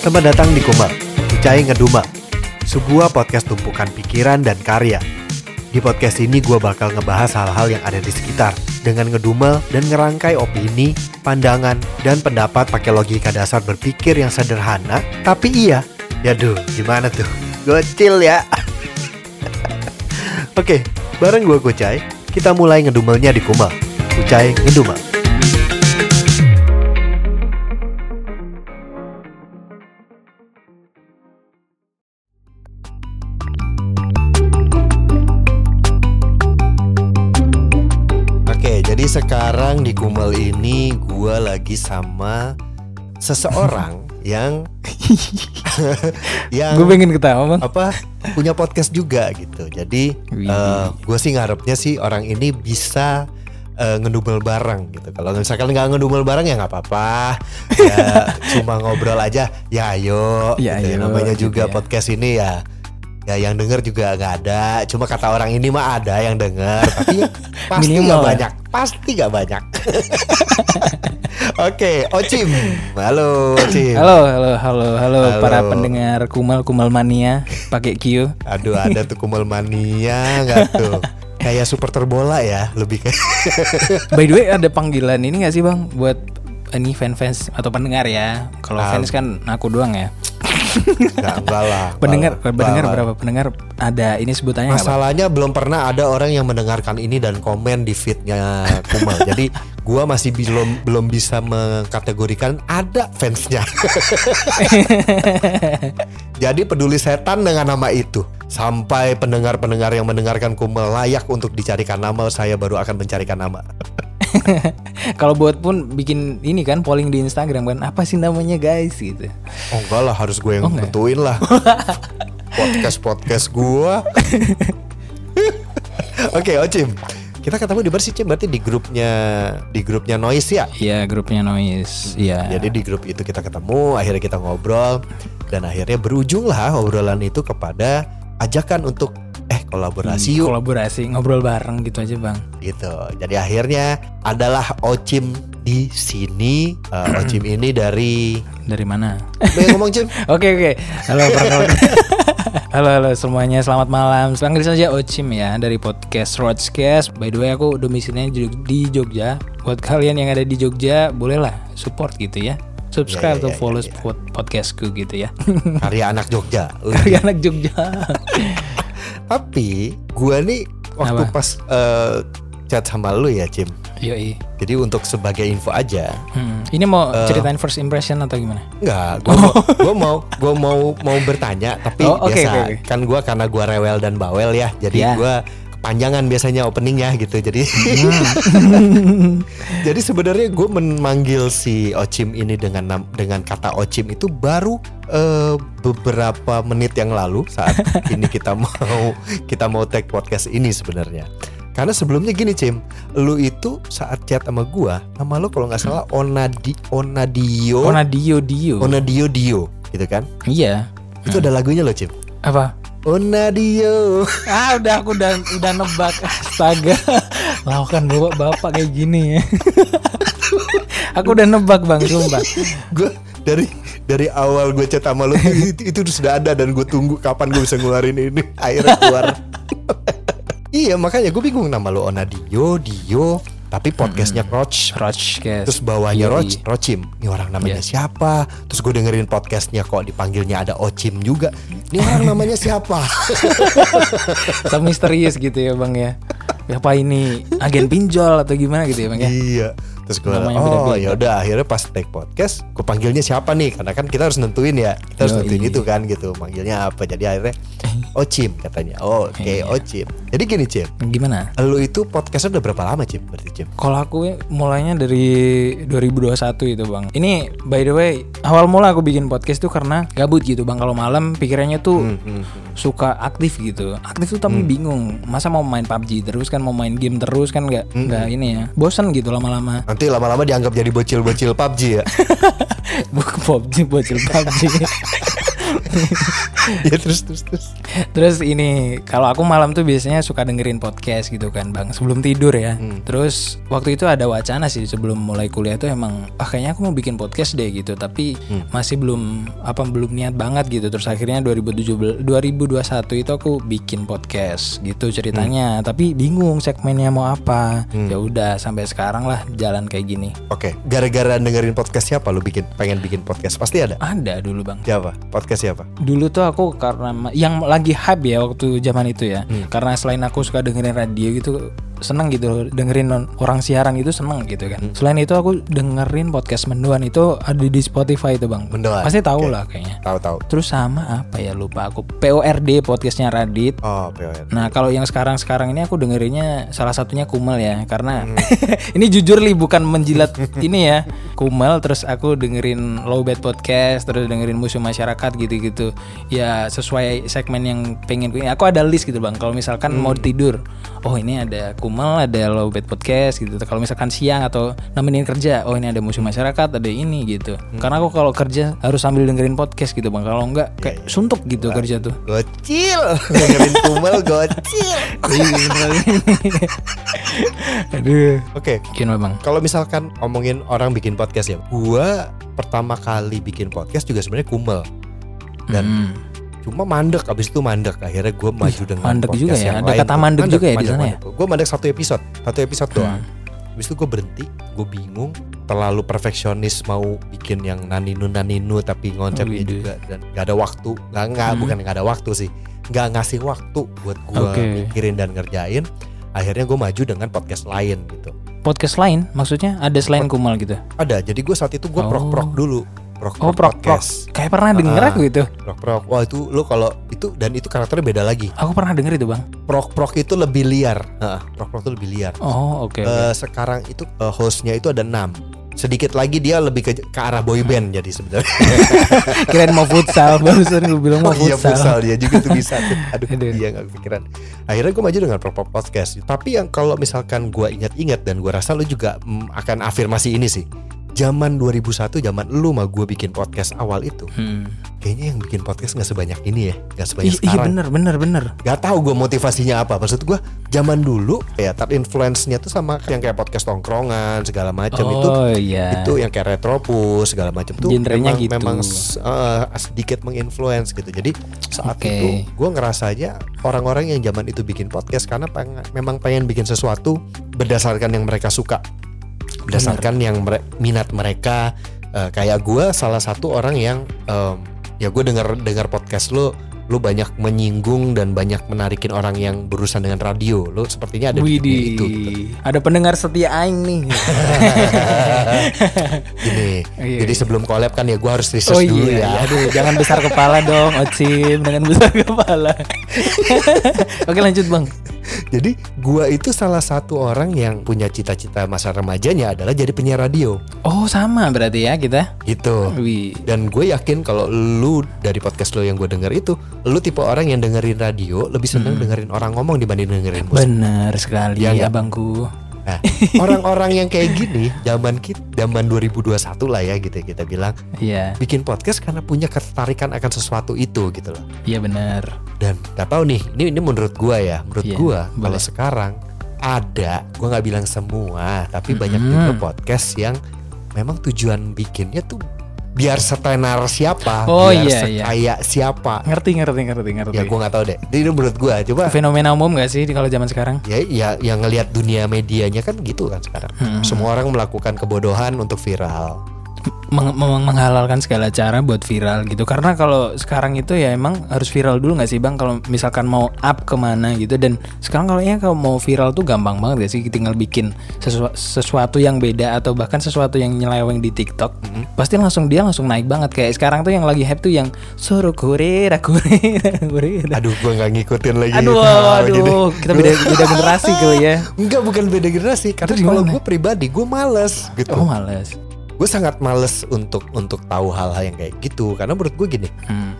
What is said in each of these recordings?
Selamat datang di Kuma, Ucai Ngeduma, sebuah podcast tumpukan pikiran dan karya. Di podcast ini gue bakal ngebahas hal-hal yang ada di sekitar dengan ngedumel dan ngerangkai opini, pandangan, dan pendapat pakai logika dasar berpikir yang sederhana, tapi iya. Ya duh, gimana tuh? Gocil ya. Oke, bareng gue Kucai, kita mulai ngedumelnya di Kuma. Kucai Ngedumel. Sekarang di Kumel ini gue lagi sama seseorang yang yang Gue pengen ketawa bang. apa punya podcast juga gitu. Jadi Wih. gue sih ngarepnya sih orang ini bisa eh, ngedumel bareng gitu. Kalau misalkan nggak ngedumel bareng ya nggak apa-apa. Ya cuma ngobrol aja. Ya ayo. Ya, gitu. ayo, Namanya gitu juga ya. podcast ini ya. Ya yang denger juga nggak ada. Cuma kata orang ini mah ada yang denger. Tapi pasti nggak Minimal ya. banyak. Pasti nggak banyak. Oke, Ocim. Halo, Ocim. Halo, halo, halo, halo, Halo. para pendengar Kumal Kumal Mania pakai Q. Aduh ada tuh kumel mania nggak tuh Kayak supporter bola ya Lebih kayak By the way ada panggilan ini gak sih bang buat ini fan-fans atau pendengar ya? Kalau fans kan aku doang ya. Nggak, enggak lah. Pendengar, enggak pendengar Enggak berapa? pendengar? Ada ini sebutannya? Masalahnya belum pernah ada orang yang mendengarkan ini dan komen di feednya Kumal. Jadi gua masih belum belum bisa mengkategorikan ada fansnya. Jadi peduli setan dengan nama itu. Sampai pendengar-pendengar yang mendengarkan Kumal layak untuk dicarikan nama Saya baru akan mencarikan nama Kalau buat pun bikin ini kan polling di Instagram kan apa sih namanya guys gitu. Oh enggak lah harus gue yang Oh, enggak? tentuin lah Podcast podcast gua Oke Ocim Kita ketemu di bersih Cim Berarti di grupnya Di grupnya Noise ya Iya grupnya noise. Iya. Jadi di grup itu kita ketemu Akhirnya kita ngobrol Dan akhirnya berujung lah obrolan itu kepada Ajakan untuk Kolaborasi yuk kolaborasi ngobrol bareng gitu aja bang. gitu. Jadi akhirnya adalah Ocim di sini. Eh, Ocim ini dari Dari mana? Ngomong Cim? Oke oke. Halo perkenalkan. halo halo semuanya selamat malam. Panggil saja Ocim ya dari podcast Roadscast. By the way aku domisilinya di Jogja. Buat kalian yang ada di Jogja bolehlah support gitu ya. Ya, ya, Subscribe atau ya, follow ya. pod- podcastku gitu ya. Karya anak Jogja. Dari anak Jogja. Tapi gua nih waktu Apa? pas eh, chat sama lu ya Cim. Yoi. Jadi untuk sebagai info aja, Hmm. Ini mau Eh. ceritain first impression atau gimana? enggak, gua mau, gua mau gua mau mau bertanya tapi Oh, oke, biasa oke, oke. kan gua karena gua rewel dan bawel ya. Jadi Ya. gua kepanjangan biasanya openingnya gitu. Jadi Jadi sebenarnya gue memanggil si Ocim ini dengan dengan kata Ocim itu baru eh, beberapa menit yang lalu saat ini kita mau kita mau take podcast ini sebenarnya. Karena sebelumnya gini Cim, lu itu saat chat sama gua, nama lu kalau nggak salah Onadi Onadio Oh Nadio Dio. Onadio Dio, gitu kan? Iya. Itu ada lagunya loh Cim. Apa? Onadio. Ah udah aku udah udah nebak. Astaga. Lakukan bapak bapak kayak gini. Ya aku udah nebak bang sumpah. Gue dari dari awal gue chat sama lu itu, itu sudah ada dan gue tunggu kapan gue bisa ngeluarin ini. Akhirnya keluar. Iya makanya gue bingung nama lu Onadio Dio tapi podcastnya Roach Rochcast. Terus bawahnya Yoi. Roach Rochim. Ini orang namanya Iya. siapa? Terus gue dengerin podcastnya kok dipanggilnya ada Ocim juga ini orang namanya siapa? so misterius gitu ya bang ya. Apa ini? Agen pinjol atau gimana gitu ya bang ya? Iya terus gue oh ya udah akhirnya pas take podcast gue panggilnya siapa nih? Karena kan kita harus nentuin ya kita harus Yoi. nentuin itu kan gitu. Manggilnya apa? Jadi akhirnya Ocim katanya. Oh, oke Iya. Ocim jadi gini Cim. Gimana? Lu itu podcastnya udah berapa lama Cim berarti Cim? Kalau aku ya, mulainya dari 2021 itu bang. Ini by the way awal mula aku bikin podcast tuh karena gabut gitu bang. Kalau malam pikirannya tuh Hmm, hmm, hmm. suka aktif gitu. Aktif tuh tapi bingung. Masa mau main PUBG terus kan? Mau main game terus kan? Nggak Hmm, nggak ini ya. Bosan gitu lama-lama nanti lama-lama dianggap jadi bocil-bocil PUBG ya. Bukan PUBG bocil PUBG ya terus terus terus. Terus ini kalau aku malam tuh biasanya suka dengerin podcast gitu kan bang sebelum tidur ya. Hmm. Terus waktu itu ada wacana sih sebelum mulai kuliah tuh emang ah kayaknya aku mau bikin podcast deh gitu tapi Hmm. masih belum apa belum niat banget gitu. Terus akhirnya 2017 2021 itu aku bikin podcast gitu ceritanya. Tapi bingung segmennya mau apa. Hmm. Ya udah sampai sekarang lah jalan kayak gini. Oke, gara-gara dengerin podcast siapa lu bikin pengen bikin podcast? Pasti ada. Ada dulu bang. Siapa? Podcast siapa? Dulu tuh aku karena yang lagi hype ya waktu zaman itu ya. Hmm. Karena selain aku suka dengerin radio gitu seneng gitu dengerin orang siaran itu seneng gitu kan. Hmm. Selain itu aku dengerin podcast Menduan itu ada di Spotify itu bang. Mendoan. Pasti tahu Oke. lah kayaknya. Tahu-tahu. Terus sama apa ya lupa aku PORD podcastnya Radit. Oh, PON. Nah kalau yang sekarang-sekarang ini aku dengerinnya salah satunya Kumel ya karena Hmm. ini jujur li bukan menjilat ini ya Kumel terus aku dengerin Lowbat Podcast terus dengerin Musuh Masyarakat gitu-gitu ya sesuai segmen yang pengen ini aku ada list gitu bang kalau misalkan mau Hmm. tidur oh ini ada Kumel ada Lowbat Podcast gitu kalau misalkan siang atau nemenin kerja oh ini ada Musuh Masyarakat ada ini gitu Hmm. karena aku kalau kerja harus sambil dengerin podcast gitu bang kalau enggak Iya, kayak suntuk gitu kerja tuh Gocil. dengerin kumel gocil. Aduh. Oke, Gimana bang? kalau misalkan ngomongin orang bikin podcast ya, gua pertama kali bikin podcast juga sebenarnya kumel. Dan Hmm. cuma mandek abis itu mandek akhirnya gue maju dengan mandek podcast juga ya? Ada lain kata mandek juga ya di sana ya? gue mandek satu episode satu episode doang Hmm. abis itu gue berhenti gue bingung terlalu perfeksionis mau bikin yang naninu naninu tapi konsepnya Widih. juga dan gak ada waktu nggak nggak Hmm. bukan nggak ada waktu sih nggak ngasih waktu buat gue Oke. mikirin dan ngerjain akhirnya gue maju dengan podcast lain gitu Podcast lain maksudnya ada selain Kumal gitu? ada jadi gue saat itu gue Oh. prok prok dulu prok Oh prok prok. podcast Kayak pernah denger Ah. aku itu. prok prok wah itu lo kalau itu dan itu karakternya beda lagi Aku pernah denger itu bang. prok prok itu lebih liar Heeh, prok prok itu lebih liar Oh oke. oke. Eh, sekarang itu eh, hostnya itu ada enam sedikit lagi dia lebih ke, ke arah boy band jadi sebenarnya Kirain mau futsal barusan gue bilang mau oh iya futsal. futsal dia juga tuh bisa tuh. aduh iya nggak kepikiran akhirnya gue maju dengan Prok Prok podcast tapi yang kalau misalkan gue ingat-ingat dan gue rasa lu juga mm, akan afirmasi ini sih zaman 2001 zaman lu mah gue bikin podcast awal itu Hmm. kayaknya yang bikin podcast nggak sebanyak ini ya nggak sebanyak Iya, iya sekarang bener bener bener. Gak tahu gue motivasinya apa. Maksud gue zaman dulu ya terinfluence-nya tuh sama yang kayak podcast tongkrongan segala macam itu Oh iya. itu yang kayak retropus segala macam tuh Genrenya memang, gitu. memang eh, sedikit menginfluence gitu. Jadi saat Oke. itu gue ngerasa aja orang-orang yang zaman itu bikin podcast karena pengen, memang pengen bikin sesuatu berdasarkan yang mereka suka, berdasarkan yang mere- minat mereka. Eh, kayak gue salah satu orang yang em, ya gue dengar dengar podcast lo lu banyak menyinggung dan banyak menarikin orang yang berurusan dengan radio lo sepertinya ada di Widih. itu gitu. Ada pendengar setia aing nih. gini Iya, jadi iya. sebelum collab kan ya gue harus research Oh dulu iya, ya iya. aduh jangan besar kepala dong, Ocim, dengan besar kepala. Oke lanjut bang. Jadi gua itu salah satu orang yang punya cita-cita masa remajanya adalah jadi penyiar radio Oh sama berarti ya kita. gitu. Dan gue yakin kalau lu dari podcast lo yang gue denger itu, lu tipe orang yang dengerin radio lebih seneng dengerin orang ngomong dibanding dengerin musik. Benar sekali ya nggak? Nah, orang-orang yang kayak gini, zaman kita, zaman 2021 lah ya gitu ya kita bilang, Iya, bikin podcast karena punya ketertarikan akan sesuatu itu gitu loh. iya benar. Dan gak tahu nih, ini ini menurut gua ya, menurut Iya, gua boleh. kalau sekarang ada, gua nggak bilang semua, tapi banyak Mm-mm. juga podcast yang memang tujuan bikinnya tuh biar setenar siapa, Oh, biar iya, iya. sekaya siapa. Ngerti ngerti ngerti ngerti. Ya gua nggak tahu deh. Itu menurut gua coba Fenomena umum gak sih kalau zaman sekarang? ya ya yang ngelihat dunia medianya kan gitu kan sekarang. Hmm. Semua orang melakukan kebodohan untuk viral. Meng- meng- menghalalkan segala cara buat viral gitu. Karena kalau sekarang itu ya emang harus viral dulu nggak sih bang? Kalau misalkan mau up ke mana gitu. Dan sekarang kalau ya kalau mau viral tuh gampang banget gak sih? Tinggal bikin sesua- sesuatu yang beda atau bahkan sesuatu yang nyeleweng di TikTok pasti langsung dia langsung naik banget. Kayak sekarang tuh yang lagi hype tuh yang suruh kurera kurera Aduh gua nggak ngikutin lagi. aduh Nah, aduh jadi- kita beda beda generasi kali ya. Enggak bukan beda generasi. Karena kalau gue pribadi gue males gitu. oh males gue sangat males untuk untuk tahu hal-hal yang kayak gitu. Karena menurut gue gini Hmm.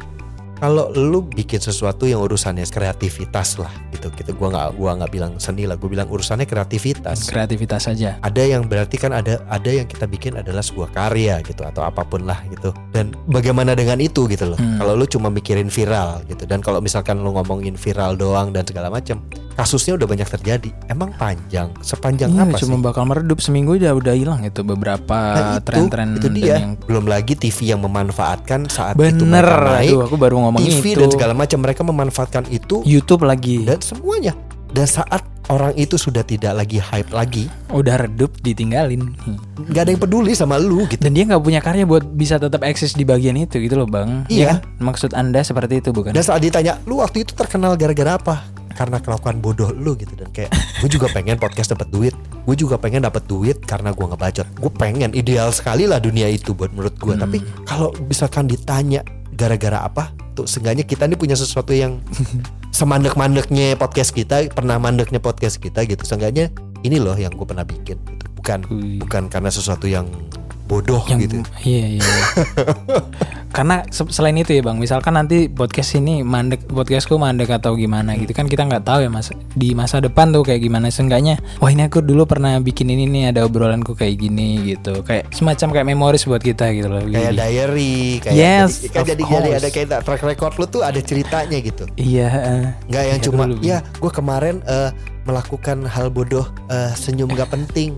kalau lu bikin sesuatu yang urusannya kreativitas lah gitu. Gitu. Gua nggak gua nggak bilang seni lah gue bilang urusannya kreativitas. Kreativitas saja ada yang berarti kan ada ada yang kita bikin adalah sebuah karya gitu atau apa pun lah gitu. Dan bagaimana dengan itu gitu loh. Hmm. kalau lu cuma mikirin viral gitu. Dan kalau misalkan lu ngomongin viral doang dan segala macam kasusnya udah banyak terjadi. Emang panjang? Sepanjang Iya, apa cuma sih? bakal meredup. Seminggu udah udah hilang itu beberapa Nah, itu, tren-tren itu dia. yang belum lagi TV yang memanfaatkan saat itu bener. mereka naik. Aduh aku baru ngomong TV itu dan segala macam mereka memanfaatkan itu YouTube lagi. dan semuanya. Dan saat orang itu sudah tidak lagi hype lagi. Udah redup ditinggalin. Nggak ada yang peduli sama lu gitu. Dan dia nggak punya karya buat bisa tetap eksis di bagian itu gitu loh bang. Iya. Ya kan? maksud anda seperti itu bukan? Dan saat ditanya lu waktu itu terkenal gara-gara apa? Karena kelakuan bodoh lu gitu. Dan kayak gue juga pengen podcast dapat duit. Gue juga pengen dapat duit karena gue ngebacot. Gue pengen ideal sekali lah dunia itu buat menurut gue Hmm. tapi kalau misalkan ditanya gara-gara apa tuh seenggaknya kita nih punya sesuatu yang semandek-mandeknya podcast kita pernah mandeknya podcast kita gitu seenggaknya ini loh yang gue pernah bikin gitu. bukan Wih. bukan karena sesuatu yang bodoh yang gitu iya iya iya. karena se- selain itu ya bang misalkan nanti podcast ini mandek podcastku mandek atau gimana gitu kan kita nggak tahu ya mas di masa depan tuh kayak gimana. Seenggaknya wah ini aku dulu pernah bikin ini nih ada obrolanku kayak gini gitu. Kayak semacam kayak memoris buat kita gitu loh. Kayak Widih. diary kayak Yes, jadi, kan jadi jadi ada kayak track record lu tuh ada ceritanya gitu. Iya nggak yang Iya cuma dulu, ya gue kemarin eh, melakukan hal bodoh eh, senyum gak penting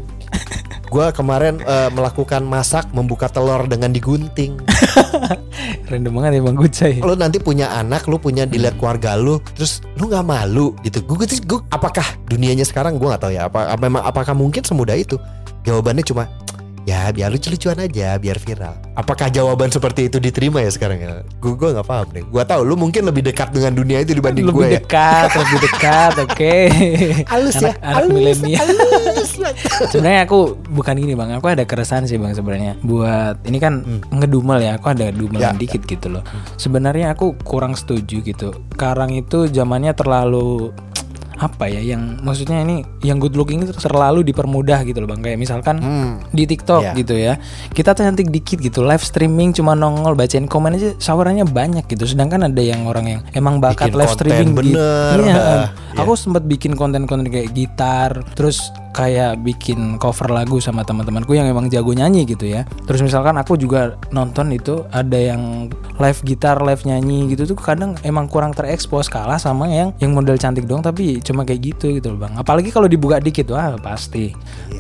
gue kemarin eh, melakukan masak membuka telur dengan digunting. Random banget ya bang Gucai lu nanti punya anak lu punya Hmm. dilihat keluarga lu terus lu nggak malu gitu. Gue gue apakah dunianya sekarang gue nggak tahu ya apa, apa memang apakah mungkin semudah itu? Jawabannya cuma ya biar lucu-lucuan aja biar viral. Apakah jawaban seperti itu diterima ya sekarang ya? Gue gue nggak paham deh. Gue tahu lu mungkin lebih dekat dengan dunia itu dibanding lebih gue ya. dekat lebih dekat oke. Halus ya anak, milenial. sebenarnya aku bukan gini bang. Aku ada keresahan sih bang sebenarnya. Buat ini kan ngedumel ya aku ada dumelan Ya, dikit gitu loh. Sebenarnya aku kurang setuju gitu. Sekarang itu zamannya terlalu apa ya yang maksudnya ini yang good looking itu terlalu dipermudah gitu loh bang kayak misalkan Hmm. di TikTok Iya. gitu ya kita cantik dikit gitu live streaming cuma nongol bacain komen aja sawerannya banyak gitu sedangkan ada yang orang yang emang bakat Bikin live streaming gitu bener. iya Ah, aku sempat bikin konten-konten kayak gitar terus kayak bikin cover lagu sama teman-temanku yang emang jago nyanyi gitu ya. Terus misalkan aku juga nonton itu ada yang live gitar live nyanyi gitu tuh kadang emang kurang terekspos kalah sama yang yang model cantik dong tapi cuma kayak gitu gitu loh bang. Apalagi kalau dibuka dikit wah pasti.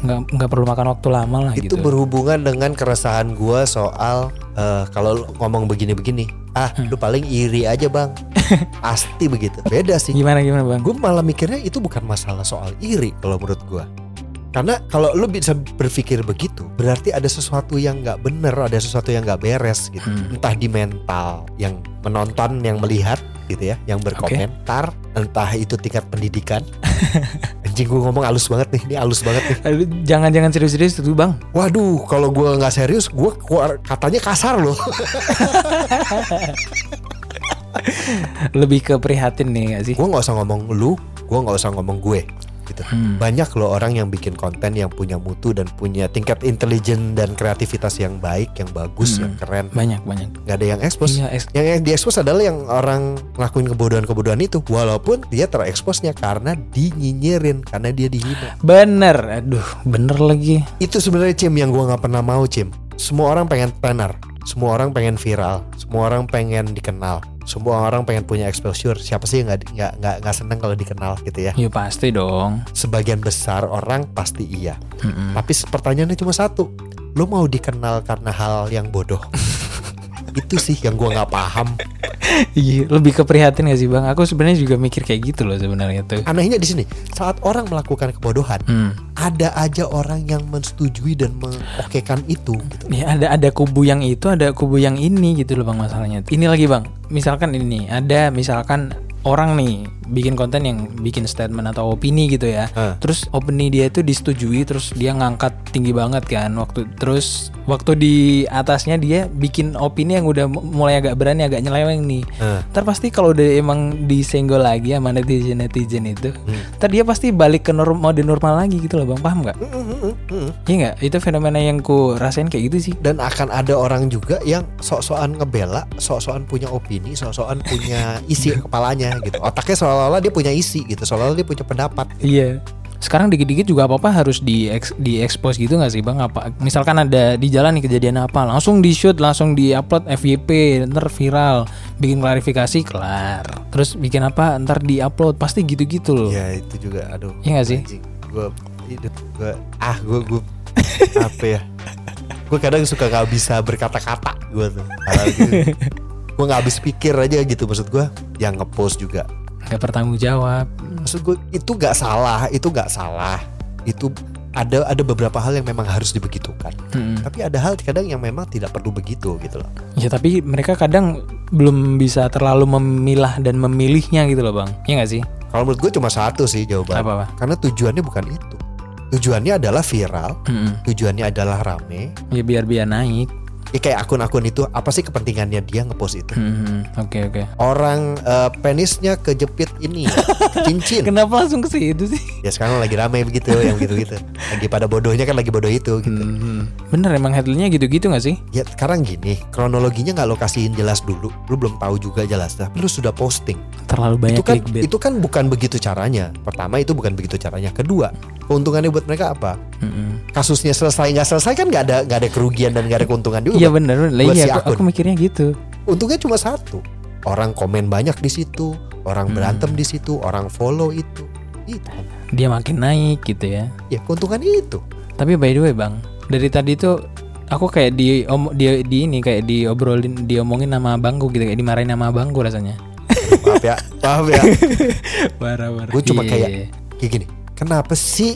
Nggak nggak perlu makan waktu lama lah itu gitu. berhubungan dengan keresahan gue soal eh, kalau ngomong begini-begini ah Hmm. lu paling iri aja bang. Pasti begitu. Beda sih. Gimana gimana bang? Gue malah mikirnya itu bukan masalah soal iri kalau menurut gue karena kalau lu bisa berpikir begitu berarti ada sesuatu yang nggak bener ada sesuatu yang nggak beres gitu. Hmm. entah di mental yang menonton yang melihat gitu ya yang berkomentar entah itu tingkat pendidikan. Anjing gue ngomong halus banget nih ini halus banget nih. Jangan-jangan serius-serius tuh bang. Waduh, kalau gue nggak serius, gue katanya kasar loh. lebih ke prihatin nih gak sih? Gue nggak usah ngomong lu, gue nggak usah ngomong gue. Gitu. Hmm. Banyak loh orang yang bikin konten yang punya mutu dan punya tingkat intelijen dan kreativitas yang baik, yang bagus, Hmm. yang keren. banyak banyak Gak ada yang ekspos. iya eks- Yang yang diekspos adalah yang orang ngelakuin kebodohan-kebodohan itu, walaupun dia tereksposnya karena dinyinyirin, karena dia dihina. bener aduh bener lagi Itu sebenarnya Cim yang gue nggak pernah mau Cim. Semua orang pengen tenar, semua orang pengen viral, semua orang pengen dikenal, semua orang pengen punya exposure. Siapa sih yang nggak nggak nggak nggak seneng kalau dikenal gitu ya? ya pasti dong Sebagian besar orang pasti iya. Mm-mm. Tapi pertanyaannya cuma satu, lo mau dikenal karena hal yang bodoh? Itu sih yang gue nggak paham. Iya, lebih ke prihatin gak sih bang? Aku sebenarnya juga mikir kayak gitu loh sebenarnya tuh. Anehnya di sini, saat orang melakukan kebodohan, Hmm. ada aja orang yang mensetujui dan mengokekan itu. Gitu. Ya ada ada kubu yang itu, ada kubu yang ini gitu loh bang masalahnya. Ini lagi bang, misalkan ini ada misalkan orang nih bikin konten yang bikin statement atau opini gitu ya. Hah. Terus opini dia itu disetujui, terus dia ngangkat tinggi banget kan waktu terus waktu di atasnya dia bikin opini yang udah mulai agak berani agak nyeleweng nih. Hah. Ntar pasti kalau udah emang disenggol lagi sama netizen netizen itu, Hmm. ntar dia pasti balik ke norm mode normal lagi gitu loh bang, paham nggak? Hmm. Iya nggak? Itu fenomena yang ku rasain kayak gitu sih. dan akan ada orang juga yang sok-sokan ngebela, sok-sokan punya opini, sok-sokan punya isi kepalanya otaknya gitu. Otaknya seolah-olah dia punya isi gitu, seolah-olah dia punya pendapat. Iya. Sekarang dikit-dikit juga apa-apa harus di di expose gitu nggak sih bang? Apa misalkan ada di jalan nih kejadian apa, langsung di shoot, langsung di upload FYP, ntar viral, bikin klarifikasi kelar. Terus bikin apa, ntar di upload, pasti gitu-gitu loh. Ya itu juga, aduh. Iya nggak sih? Gue gue ah gue gue apa ya? Gue kadang suka nggak bisa berkata-kata gue tuh. Gitu. gue nggak habis pikir aja gitu maksud gue. Yang ngepost juga Gak bertanggung jawab. maksud gue itu nggak salah itu nggak salah itu ada ada beberapa hal yang memang harus dibegitukan Mm-mm. tapi ada hal kadang yang memang tidak perlu begitu gitu loh Ya tapi mereka kadang belum bisa terlalu memilah dan memilihnya gitu loh bang. Iya nggak sih? kalau menurut gue cuma satu sih jawaban Apa apa? karena tujuannya bukan itu tujuannya adalah viral Mm-mm. tujuannya adalah rame Ya biar biar naik. Ya kayak akun-akun itu apa sih kepentingannya dia ngepost itu. Oke oke. orang eh, penisnya kejepit ini cincin Kenapa langsung ke situ sih? ya sekarang lagi rame begitu yang gitu gitu lagi pada bodohnya kan lagi bodoh itu gitu Hmm. Bener emang headline-nya gitu-gitu gak sih? Ya sekarang gini, kronologinya nggak lo kasihin jelas dulu. Lu belum tahu juga jelas, tapi lu sudah posting. Terlalu banyak itu kan clickbait. itu kan bukan begitu caranya. Pertama itu bukan begitu caranya. Kedua, keuntungannya buat mereka apa? Mm-mm. Kasusnya selesai nggak selesai kan nggak ada nggak ada kerugian dan nggak ada keuntungan juga. Iya bener, bener. Buat iya si aku, akun. aku mikirnya gitu. Untungnya cuma satu. Orang komen banyak di situ, orang Hmm. berantem di situ, orang follow itu. Itu. Dia makin naik gitu ya. Ya keuntungan itu. Tapi by the way bang, dari tadi tuh aku kayak di om, di, di ini kayak diobrolin, diomongin nama abangku gitu, kayak dimarahin nama abangku rasanya. Maaf ya, maaf ya. Parah parah. Gue cuma Iya. kayak kayak gini. Kenapa sih?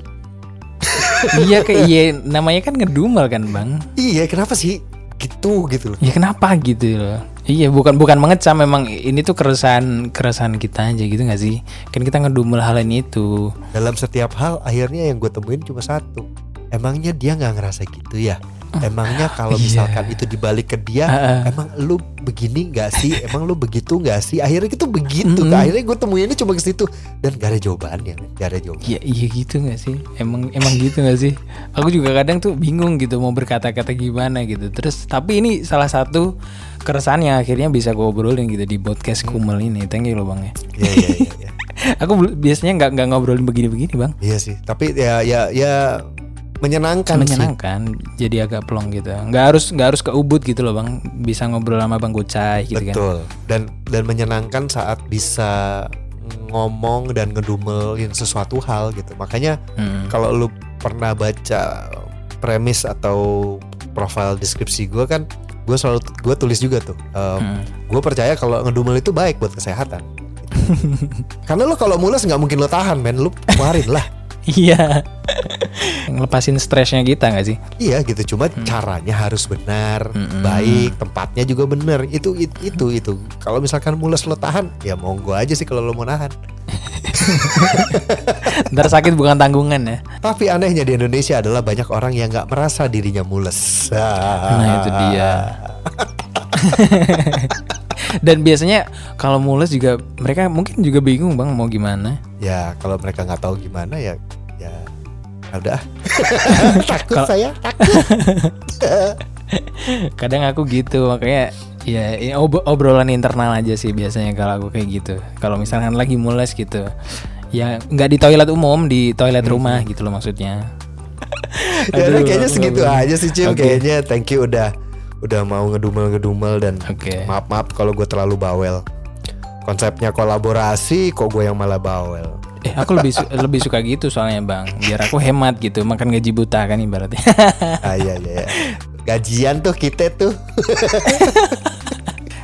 iya kayak iya namanya kan ngedumel kan bang. Iya, kenapa sih? Gitu gitu loh. Ya kenapa gitu loh? Iya bukan bukan mengecam memang ini tuh keresahan keresahan kita aja gitu nggak sih? Kan kita ngedumel hal ini itu. dalam setiap hal akhirnya yang gue temuin cuma satu emangnya dia nggak ngerasa gitu ya emangnya kalau Iya. misalkan itu dibalik ke dia Ah, ah. emang lu begini nggak sih emang lu begitu nggak sih akhirnya itu begitu Mm-mm. akhirnya gue temuinnya cuma ke situ dan gak ada jawabannya gak ada jawaban Iya iya gitu nggak sih? Emang emang gitu nggak sih? Aku juga kadang tuh bingung gitu mau berkata-kata gimana gitu. Terus tapi ini salah satu keresahan yang akhirnya bisa gue obrolin gitu di podcast Kumel ini. Thank you loh bang ya. Iya iya iya iya. Aku biasanya nggak nggak ngobrolin begini-begini bang. Iya sih tapi ya ya ya menyenangkan, sih Menyenangkan, jadi agak plong gitu. Nggak harus nggak harus ke ubud gitu loh bang. Bisa ngobrol sama bang Gocai gitu kan. betul dan dan menyenangkan saat bisa ngomong dan ngedumelin sesuatu hal gitu makanya Hmm. kalau lu pernah baca premis atau profile deskripsi gue kan gue selalu gue tulis juga tuh Hmm. gue percaya kalau ngedumel itu baik buat kesehatan karena lo kalau mules nggak mungkin lo tahan men lu keluarin lah Iya. Ngelepasin stresnya kita nggak sih? iya gitu cuma caranya harus benar Mm-mm. baik tempatnya juga benar itu itu itu, itu. kalau misalkan mules lo tahan ya monggo aja sih kalau lo mau nahan Ntar sakit bukan tanggungan ya. tapi anehnya di Indonesia adalah banyak orang yang nggak merasa dirinya mules Nah itu dia. Dan biasanya kalau mules juga mereka mungkin juga bingung bang mau gimana. ya kalau mereka nggak tahu gimana ya ya ya udah takut Kalau- saya takut Kadang aku gitu makanya ya ini ob- obrolan internal aja sih biasanya kalau aku kayak gitu. Kalau misalkan lagi mules gitu. Ya nggak di toilet umum di toilet rumah gitu loh maksudnya. ya Aduh, kayaknya aku segitu aja sih Cim Oke. kayaknya thank you udah udah mau ngedumel ngedumel dan Oke. maaf maaf kalau gue terlalu bawel konsepnya kolaborasi kok gue yang malah bawel Eh aku lebih su- lebih suka gitu soalnya bang. Biar aku hemat gitu makan gaji buta kan ibaratnya. ah iya iya iya. gajian tuh kita tuh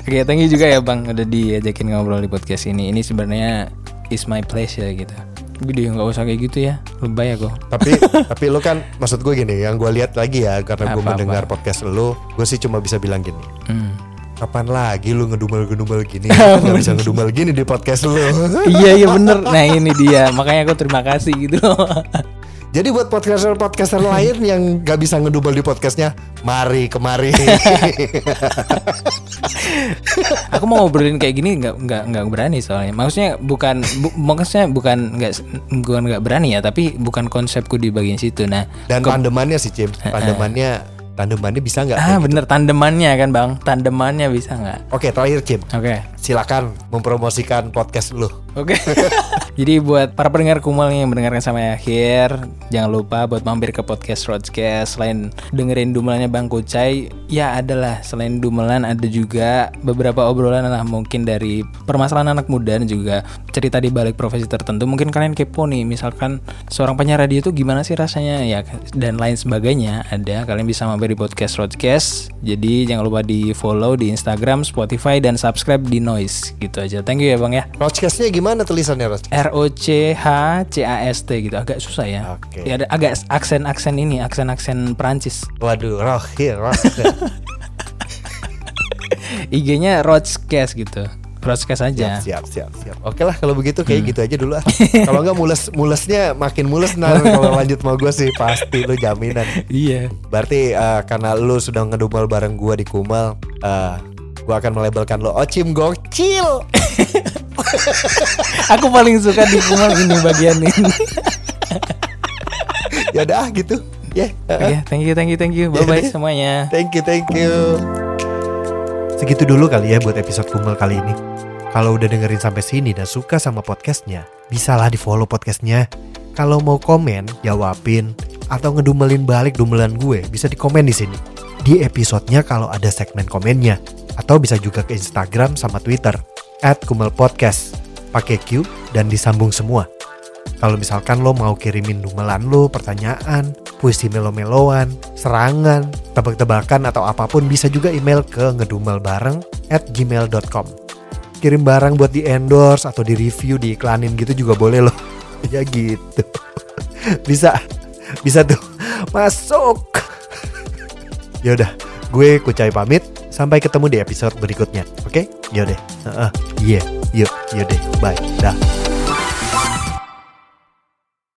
Oke, thank you juga ya Bang udah diajakin ngobrol di podcast ini. Ini sebenarnya is my pleasure gitu. Dia nggak usah kayak gitu ya, lebay aku. tapi tapi lu kan maksud gue gini yang gue lihat lagi ya karena gue mendengar podcast lu gue sih cuma bisa bilang gini Hmm. Kapan lagi lu ngedumel-ngedumel gini nggak bisa ngedumel gini di podcast lu iya iya bener. Nah ini dia, makanya aku terima kasih gitu. jadi buat podcaster-podcaster lain yang gak bisa ngedumel di podcastnya mari kemari aku mau ngobrolin kayak gini nggak nggak nggak berani soalnya. Maksudnya bukan bu- maksudnya bukan nggak bukan nggak berani ya, tapi bukan konsepku di bagian situ. Nah, dan pandemannya sih Cim pandemannya tandemannya bisa nggak? Ah Kayak gitu. bener tandemannya kan bang, tandemannya bisa nggak? Oke, terakhir Cim. Oke. Silakan mempromosikan podcast lu. Oke. Jadi buat para pendengar Kumal yang mendengarkan sampai akhir, jangan lupa buat mampir ke podcast Roadcast. Selain dengerin dumelannya Bang Kucai, ya adalah selain dumelan ada juga beberapa obrolan lah mungkin dari permasalahan anak muda dan juga cerita di balik profesi tertentu. Mungkin kalian kepo nih, misalkan seorang penyiar radio itu gimana sih rasanya ya dan lain sebagainya. Ada kalian bisa mampir di podcast Roadcast. Jadi jangan lupa di follow di Instagram, Spotify dan subscribe di Noise gitu aja. Thank you ya Bang ya. Roadcastnya gimana tulisannya Road? R O C H C A S T gitu agak susah ya. Oke. Ya ada agak aksen aksen ini aksen aksen Perancis. Waduh, rohir, rohir. IG-nya Roadcast gitu. Roadcast aja. siap, siap, siap. Oke lah kalau begitu kayak gitu aja dulu ah. kalau nggak mules, mulesnya makin mules ntar kalau lanjut mau gue sih pasti lu jaminan. Iya. Berarti eh, karena lu sudah ngedumel bareng gua di Kumal, eh gua akan melabelkan lo Ocim Gokcil. Aku paling suka di kumal ini bagian ini. ya udah gitu. Ya. eh, Oke, thank you, thank you, thank you. Bye bye semuanya. Thank you, thank you. Segitu dulu kali ya buat episode Kumal kali ini. Kalau udah dengerin sampai sini dan suka sama podcastnya, bisalah di follow podcastnya. Kalau mau komen, jawabin, atau ngedumelin balik dumelan gue, bisa di komen di sini. Di episodenya kalau ada segmen komennya. Atau bisa juga ke Instagram sama Twitter, at Kumal Podcast. Pakai Q dan disambung semua. Kalau misalkan lo mau kirimin dumelan lo, pertanyaan, puisi melo-meloan, serangan, tebak-tebakan atau apa pun bisa juga email ke ngedumelbareng at gmail.com. Kirim barang buat di endorse atau di review, diiklanin gitu juga boleh loh. ya gitu. bisa, bisa tuh. Masuk. Yaudah, gue Kucai pamit. Sampai ketemu di episode berikutnya. Oke? Yaudah. Heeh. Iya. Yuk, yaudah. Bye. Dah.